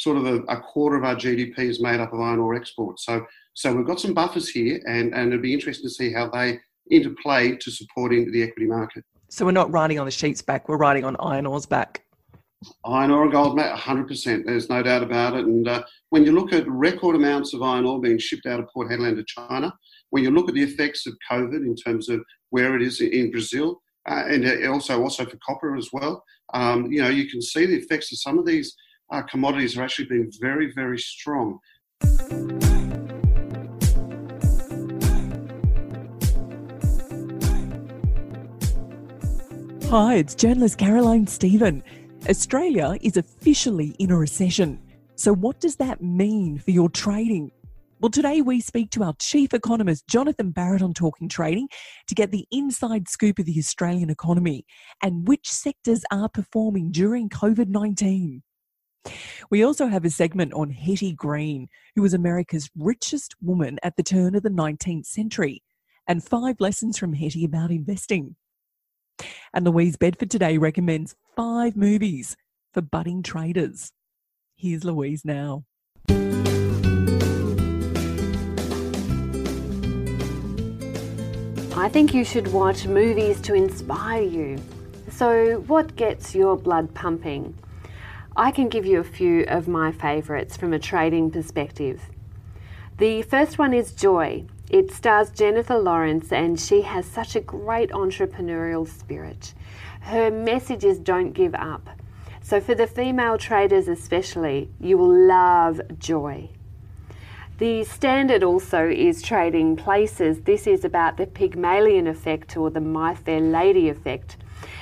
sort of a, a, quarter of our GDP is made up of iron ore exports. So, so we've got some buffers here, and, and it'll be interesting to see how they interplay to supporting the equity market. So we're not riding on the sheep's back; we're riding on iron ore's back. Iron ore and gold, mate, 100%. There's no doubt about it. And uh, when you look at record amounts of iron ore being shipped out of Port Hedland to China, when you look at the effects of COVID in terms of where it is in Brazil, uh, and also also for copper as well, um, you know, you can see the effects of some of these uh, commodities are actually being very, very strong. Hi, it's journalist Caroline Stephen. Australia is officially in a recession. So, what does that mean for your trading? Well, today we speak to our chief economist, Jonathan Barrett, on Talking Trading to get the inside scoop of the Australian economy and which sectors are performing during COVID 19. We also have a segment on Hetty Green, who was America's richest woman at the turn of the 19th century, and five lessons from Hetty about investing. And Louise Bedford today recommends five movies for budding traders. Here's Louise now. I think you should watch movies to inspire you. So, what gets your blood pumping? I can give you a few of my favourites from a trading perspective. The first one is Joy. It stars Jennifer Lawrence, and she has such a great entrepreneurial spirit. Her message is don't give up. So, for the female traders especially, you will love Joy. The standard also is Trading Places. This is about the Pygmalion effect or the My Fair Lady effect.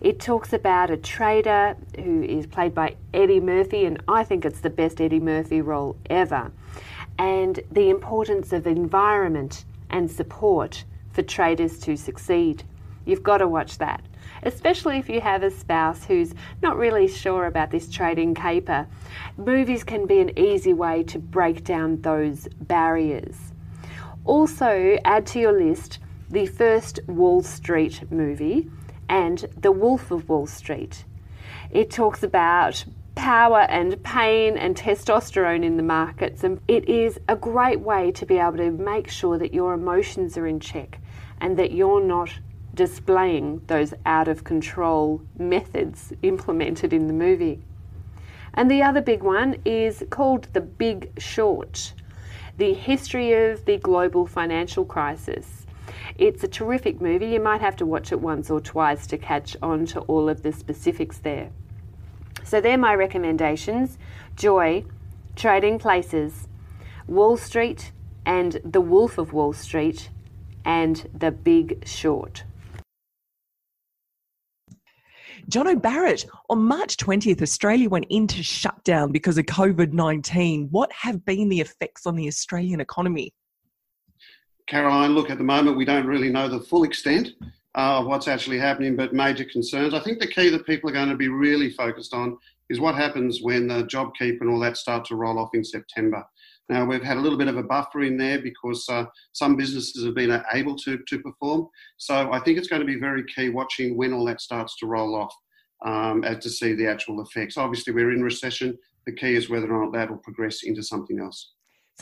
It talks about a trader who is played by Eddie Murphy, and I think it's the best Eddie Murphy role ever, and the importance of environment and support for traders to succeed. You've got to watch that, especially if you have a spouse who's not really sure about this trading caper. Movies can be an easy way to break down those barriers. Also, add to your list the first Wall Street movie and The Wolf of Wall Street. It talks about power and pain and testosterone in the markets, and it is a great way to be able to make sure that your emotions are in check and that you're not displaying those out of control methods implemented in the movie. And the other big one is called The Big Short The History of the Global Financial Crisis. It's a terrific movie. You might have to watch it once or twice to catch on to all of the specifics there. So, they're my recommendations Joy, Trading Places, Wall Street, and The Wolf of Wall Street, and The Big Short. John Barrett, on March 20th, Australia went into shutdown because of COVID 19. What have been the effects on the Australian economy? Caroline, look, at the moment we don't really know the full extent uh, of what's actually happening, but major concerns. I think the key that people are going to be really focused on is what happens when the JobKeeper and all that start to roll off in September. Now, we've had a little bit of a buffer in there because uh, some businesses have been able to, to perform. So I think it's going to be very key watching when all that starts to roll off um, as to see the actual effects. Obviously, we're in recession. The key is whether or not that will progress into something else.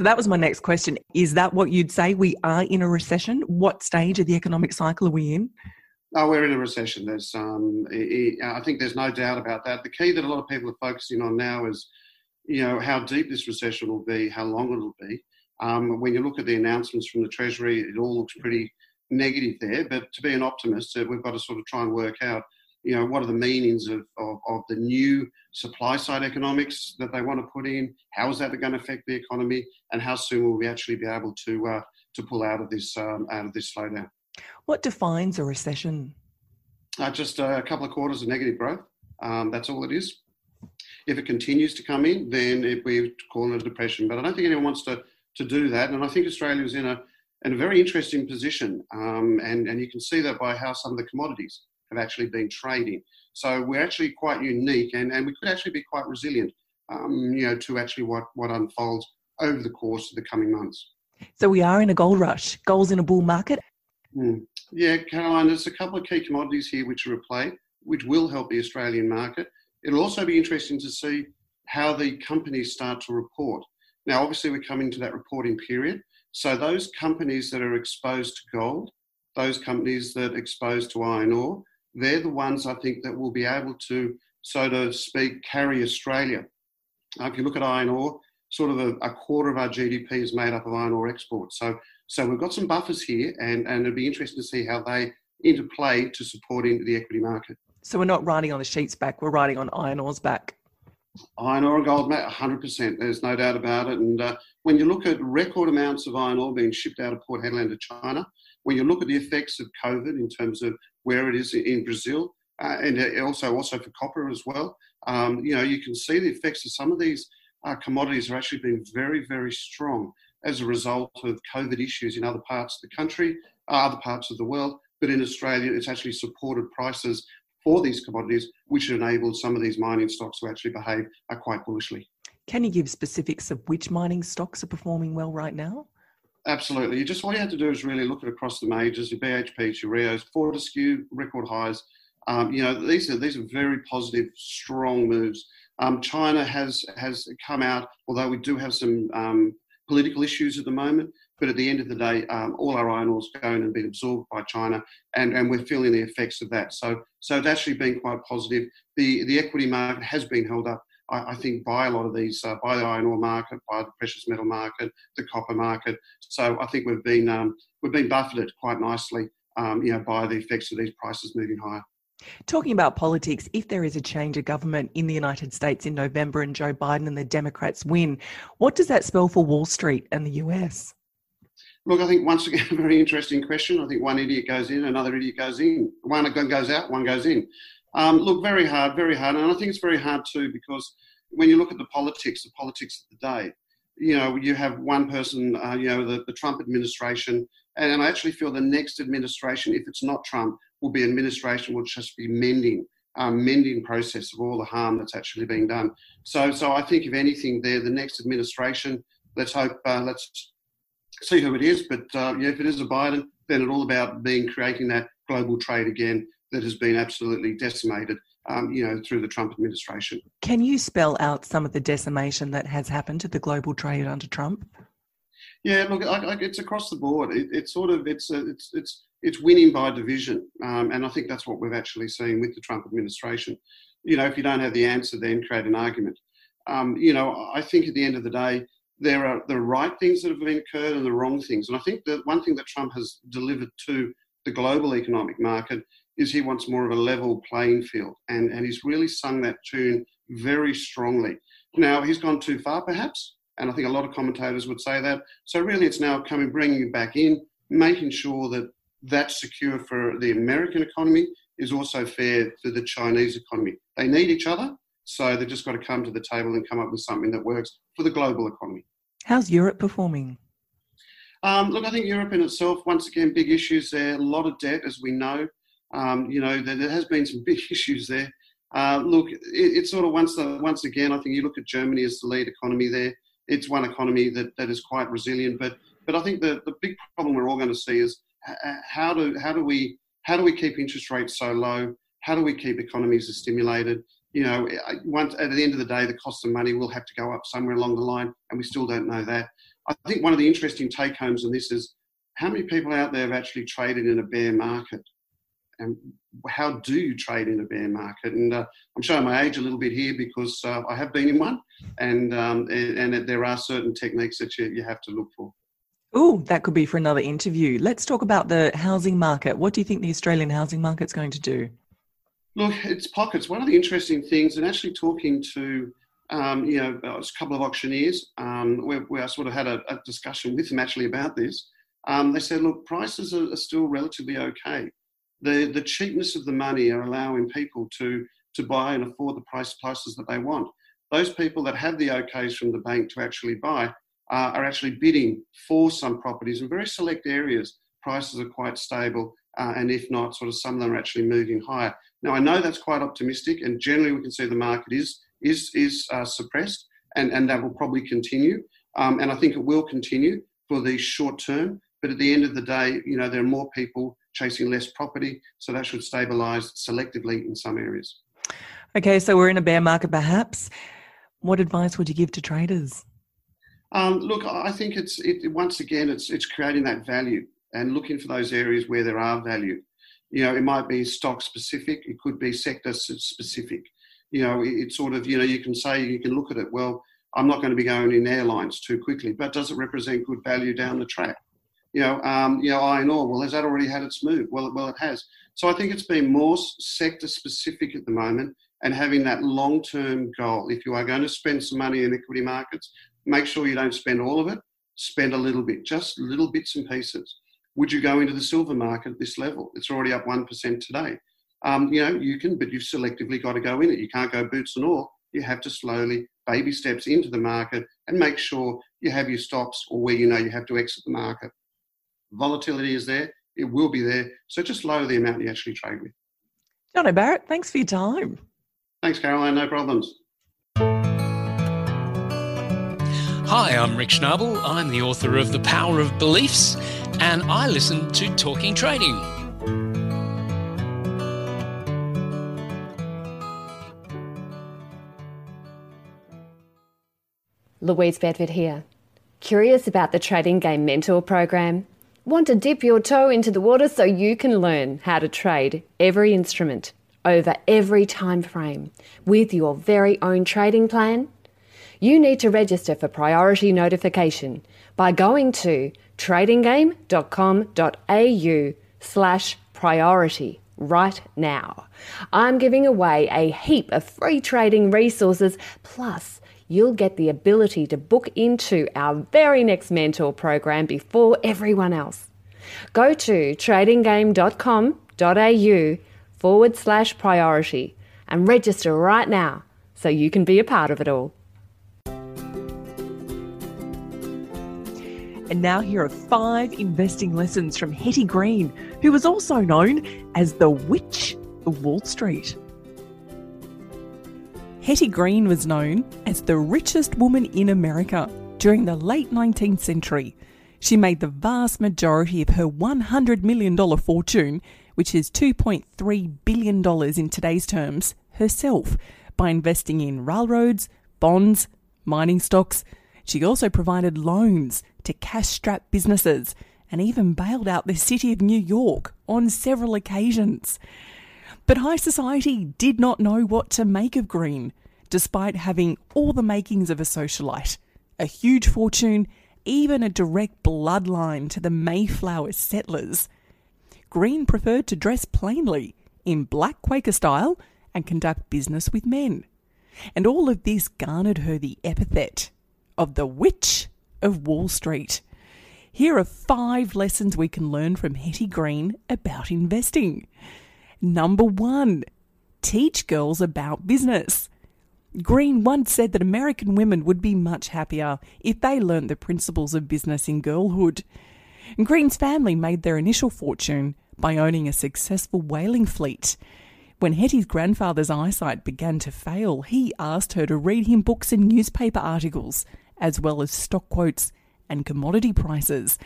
So that was my next question. Is that what you'd say? We are in a recession. What stage of the economic cycle are we in? Oh, we're in a recession. There's, um, I think there's no doubt about that. The key that a lot of people are focusing on now is, you know, how deep this recession will be, how long it'll be. Um, when you look at the announcements from the Treasury, it all looks pretty negative there. But to be an optimist, uh, we've got to sort of try and work out you know, what are the meanings of, of, of, the new supply side economics that they want to put in? How is that going to affect the economy? And how soon will we actually be able to, uh, to pull out of this, um, out of this slowdown? What defines a recession? Uh, just a couple of quarters of negative growth. Um, that's all it is. If it continues to come in, then it, we call it a depression. But I don't think anyone wants to, to do that. And I think Australia is in a, in a very interesting position. Um, and, and you can see that by how some of the commodities have actually been trading. So we're actually quite unique and, and we could actually be quite resilient, um, you know, to actually what, what unfolds over the course of the coming months. So we are in a gold rush, gold's in a bull market. Mm. Yeah, Caroline, there's a couple of key commodities here which are at play, which will help the Australian market. It'll also be interesting to see how the companies start to report. Now, obviously, we're coming to that reporting period. So, those companies that are exposed to gold, those companies that are exposed to iron ore, they're the ones I think that will be able to, so to speak, carry Australia. If you look at iron ore, sort of a, a, quarter of our GDP is made up of iron ore exports. So, so we've got some buffers here, and, and it'll be interesting to see how they interplay to supporting the equity market. So we're not riding on the sheep's back; we're riding on iron ore's back. Iron ore and gold, mate, 100%. There's no doubt about it. And uh, when you look at record amounts of iron ore being shipped out of Port Hedland to China, when you look at the effects of COVID in terms of where it is in Brazil, uh, and also also for copper as well, um, you know, you can see the effects of some of these uh, commodities are actually been very, very strong as a result of COVID issues in other parts of the country, uh, other parts of the world. But in Australia, it's actually supported prices for these commodities, which enabled some of these mining stocks to actually behave uh, quite bullishly. Can you give specifics of which mining stocks are performing well right now? Absolutely. You just what you have to do is really look at across the majors, your BHPs, your Rios, Fortescue, record highs. Um, you know, these are these are very positive, strong moves. Um, China has has come out, although we do have some um, political issues at the moment. But at the end of the day, um, all our iron ore is going and being absorbed by China, and, and we're feeling the effects of that. So so it's actually been quite positive. The the equity market has been held up. I, I think by a lot of these, uh, by the iron ore market, by the precious metal market, the copper market. So I think we've been um, we've been buffeted quite nicely, um, you know, by the effects of these prices moving higher. Talking about politics, if there is a change of government in the United States in November and Joe Biden and the Democrats win, what does that spell for Wall Street and the US? Look, I think once again, a very interesting question. I think one idiot goes in, another idiot goes in. One gun goes out, one goes in. Um, look, very hard, very hard. And I think it's very hard too because when you look at the politics, the politics of the day, you know, you have one person, uh, you know, the, the Trump administration, and I actually feel the next administration, if it's not Trump, will be administration will just be mending, um, mending process of all the harm that's actually being done. So, so I think if anything, there, the next administration, let's hope, uh, let's see who it is. But uh, yeah, if it is a Biden, then it's all about being creating that global trade again that has been absolutely decimated. Um, you know, through the Trump administration. Can you spell out some of the decimation that has happened to the global trade under Trump? Yeah, look, I, I, it's across the board. It, it's sort of it's a, it's it's it's winning by division, um, and I think that's what we've actually seen with the Trump administration. You know, if you don't have the answer, then create an argument. Um, you know, I think at the end of the day, there are the right things that have been occurred and the wrong things. And I think that one thing that Trump has delivered to the global economic market is he wants more of a level playing field, and and he's really sung that tune very strongly. Now he's gone too far, perhaps, and I think a lot of commentators would say that. So really, it's now coming, bringing it back in, making sure that that's secure for the American economy is also fair for the Chinese economy. They need each other, so they've just got to come to the table and come up with something that works for the global economy. How's Europe performing? Um, look, I think Europe in itself, once again, big issues there. A lot of debt, as we know. Um, you know, there, has been some big issues there. Uh, look, it, it's sort of once the, once again, I think you look at Germany as the lead economy there. It's one economy that, that is quite resilient, but but I think the, the big problem we're all going to see is how do how do we how do we keep interest rates so low? How do we keep economies stimulated? You know, once at the end of the day, the cost of money will have to go up somewhere along the line, and we still don't know that. I think one of the interesting take homes on this is how many people out there have actually traded in a bear market, and how do you trade in a bear market? And uh, I'm showing my age a little bit here because uh, I have been in one, and um, and, and, there are certain techniques that you, you have to look for. Oh, that could be for another interview. Let's talk about the housing market. What do you think the Australian housing market's going to do? Look, it's pockets. One of the interesting things, and actually talking to um, you know, a couple of auctioneers, um, where, where, I sort of had a, a, discussion with them actually about this. Um, they said, look, prices are, are, still relatively okay. The the cheapness of the money are allowing people to to buy and afford the price prices that they want. Those people that have the OKs from the bank to actually buy uh, are actually bidding for some properties in very select areas. Prices are quite stable, uh, and if not, sort of some of them are actually moving higher. Now I know that's quite optimistic, and generally we can see the market is is is uh, suppressed, and and that will probably continue. Um, and I think it will continue for the short term. But at the end of the day, you know, there are more people chasing less property, so that should stabilise selectively in some areas. Okay, so we're in a bear market, perhaps. What advice would you give to traders? Um, look, I think it's it, once again it's it's creating that value and looking for those areas where there are value. You know, it might be stock specific, it could be sector specific you know, it's sort of, you know, you can say, you can look at it, well, I'm not going to be going in airlines too quickly, but does it represent good value down the track? You know, um, you know, iron ore, well, has that already had its move? Well, well, it has. So I think it's been more sector specific at the moment and having that long term goal. If you are going to spend some money in equity markets, make sure you don't spend all of it, spend a little bit, just little bits and pieces. Would you go into the silver market at this level? It's already up 1% today um, you know, you can, but you've selectively got to go in it. You can't go boots and all. You have to slowly, baby steps into the market and make sure you have your stops or where you know you have to exit the market. Volatility is there, it will be there. So just lower the amount you actually trade with. John Barrett, thanks for your time. Thanks, Caroline. No problems. Hi, I'm Rick Schnabel. I'm the author of The Power of Beliefs, and I listen to Talking Trading. Louise Bedford here. Curious about the Trading Game Mentor program? Want to dip your toe into the water so you can learn how to trade every instrument over every time frame with your very own trading plan? You need to register for priority notification by going to tradinggame.com.au slash priority right now. I'm giving away a heap of free trading resources plus you'll get the ability to book into our very next mentor program before everyone else. Go to tradinggame.com.au forward slash priority and register right now so you can be a part of it all. And now here are five investing lessons from Hetty Green, who was also known as the Witch of Wall Street. Hetty Green was known as the richest woman in America during the late 19th century. She made the vast majority of her $100 million fortune, which is $2.3 billion in today's terms, herself by investing in railroads, bonds, mining stocks. She also provided loans to cash strapped businesses and even bailed out the city of New York on several occasions. But high society did not know what to make of Green, despite having all the makings of a socialite, a huge fortune, even a direct bloodline to the Mayflower settlers. Green preferred to dress plainly, in black Quaker style, and conduct business with men. And all of this garnered her the epithet of the Witch of Wall Street. Here are five lessons we can learn from Hetty Green about investing. Number one, teach girls about business. Green once said that American women would be much happier if they learnt the principles of business in girlhood. Green's family made their initial fortune by owning a successful whaling fleet. When Hetty's grandfather's eyesight began to fail, he asked her to read him books and newspaper articles, as well as stock quotes and commodity prices.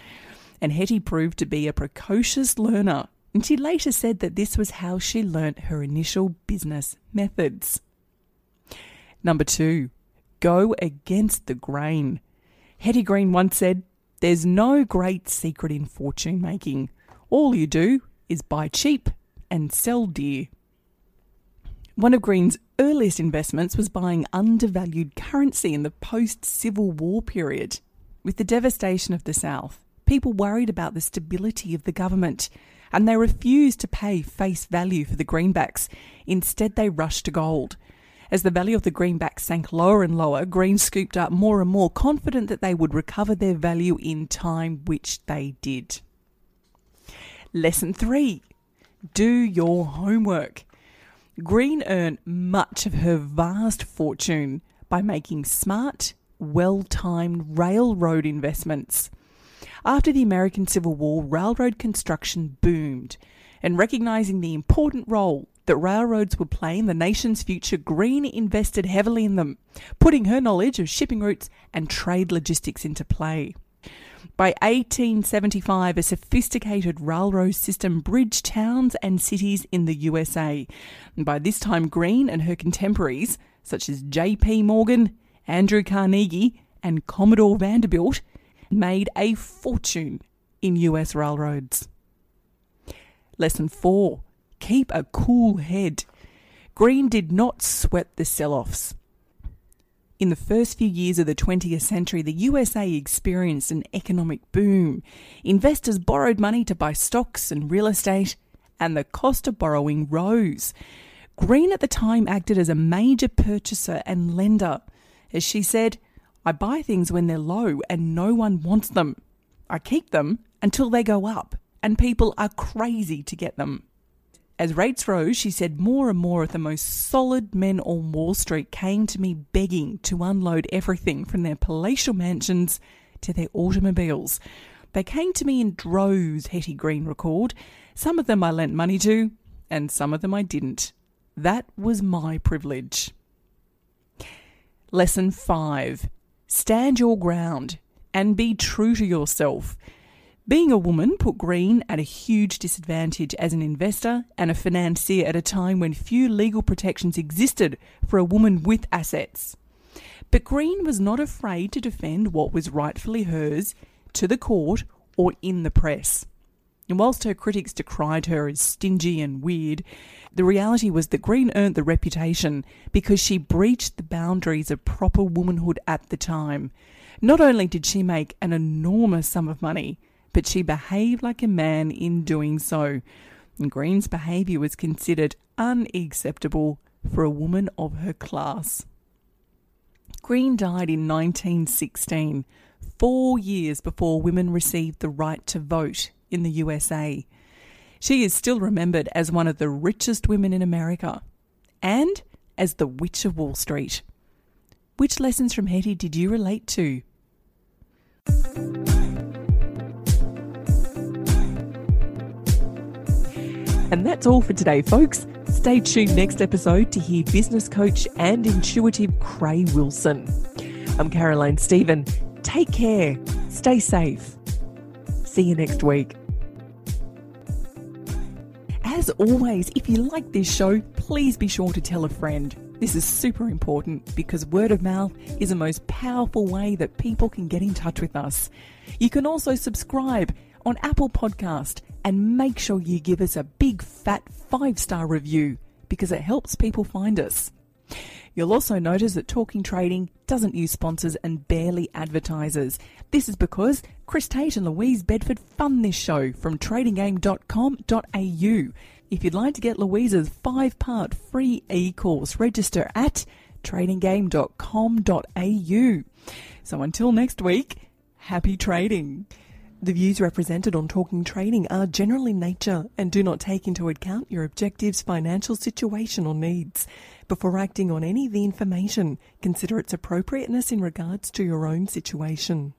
And Hetty proved to be a precocious learner and she later said that this was how she learnt her initial business methods. Number two, go against the grain. Hetty Green once said, There's no great secret in fortune making. All you do is buy cheap and sell dear. One of Green's earliest investments was buying undervalued currency in the post Civil War period. With the devastation of the South, people worried about the stability of the government and they refused to pay face value for the greenbacks. Instead, they rushed to gold. As the value of the greenbacks sank lower and lower, green scooped up more and more, confident that they would recover their value in time, which they did. Lesson 3 Do your homework. Green earned much of her vast fortune by making smart, well timed railroad investments. After the American Civil War, railroad construction boomed, and recognizing the important role that railroads would play in the nation's future, Green invested heavily in them, putting her knowledge of shipping routes and trade logistics into play. By 1875, a sophisticated railroad system bridged towns and cities in the USA. And by this time, Green and her contemporaries, such as J.P. Morgan, Andrew Carnegie, and Commodore Vanderbilt, made a fortune in US railroads. Lesson 4 Keep a cool head. Green did not sweat the sell offs. In the first few years of the 20th century, the USA experienced an economic boom. Investors borrowed money to buy stocks and real estate, and the cost of borrowing rose. Green at the time acted as a major purchaser and lender. As she said, I buy things when they're low and no one wants them. I keep them until they go up, and people are crazy to get them. As rates rose, she said more and more of the most solid men on Wall Street came to me begging to unload everything from their palatial mansions to their automobiles. They came to me in droves, Hetty Green recalled. Some of them I lent money to, and some of them I didn't. That was my privilege. Lesson 5 Stand your ground and be true to yourself. Being a woman put Green at a huge disadvantage as an investor and a financier at a time when few legal protections existed for a woman with assets. But Green was not afraid to defend what was rightfully hers to the court or in the press. And whilst her critics decried her as stingy and weird, the reality was that Green earned the reputation because she breached the boundaries of proper womanhood at the time. Not only did she make an enormous sum of money, but she behaved like a man in doing so. And Green's behaviour was considered unacceptable for a woman of her class. Green died in 1916, four years before women received the right to vote in the USA. She is still remembered as one of the richest women in America and as the Witch of Wall Street. Which lessons from Hetty did you relate to? And that's all for today, folks. Stay tuned next episode to hear business coach and intuitive Cray Wilson. I'm Caroline Stephen. Take care, stay safe. See you next week. As always, if you like this show, please be sure to tell a friend. This is super important because word of mouth is the most powerful way that people can get in touch with us. You can also subscribe on Apple Podcast and make sure you give us a big fat five star review because it helps people find us. You'll also notice that Talking Trading doesn't use sponsors and barely advertisers. This is because Chris Tate and Louise Bedford fund this show from tradinggame.com.au. If you'd like to get Louise's five part free e course, register at tradinggame.com.au. So until next week, happy trading. The views represented on Talking Trading are general in nature and do not take into account your objectives, financial situation, or needs. Before acting on any of the information, consider its appropriateness in regards to your own situation.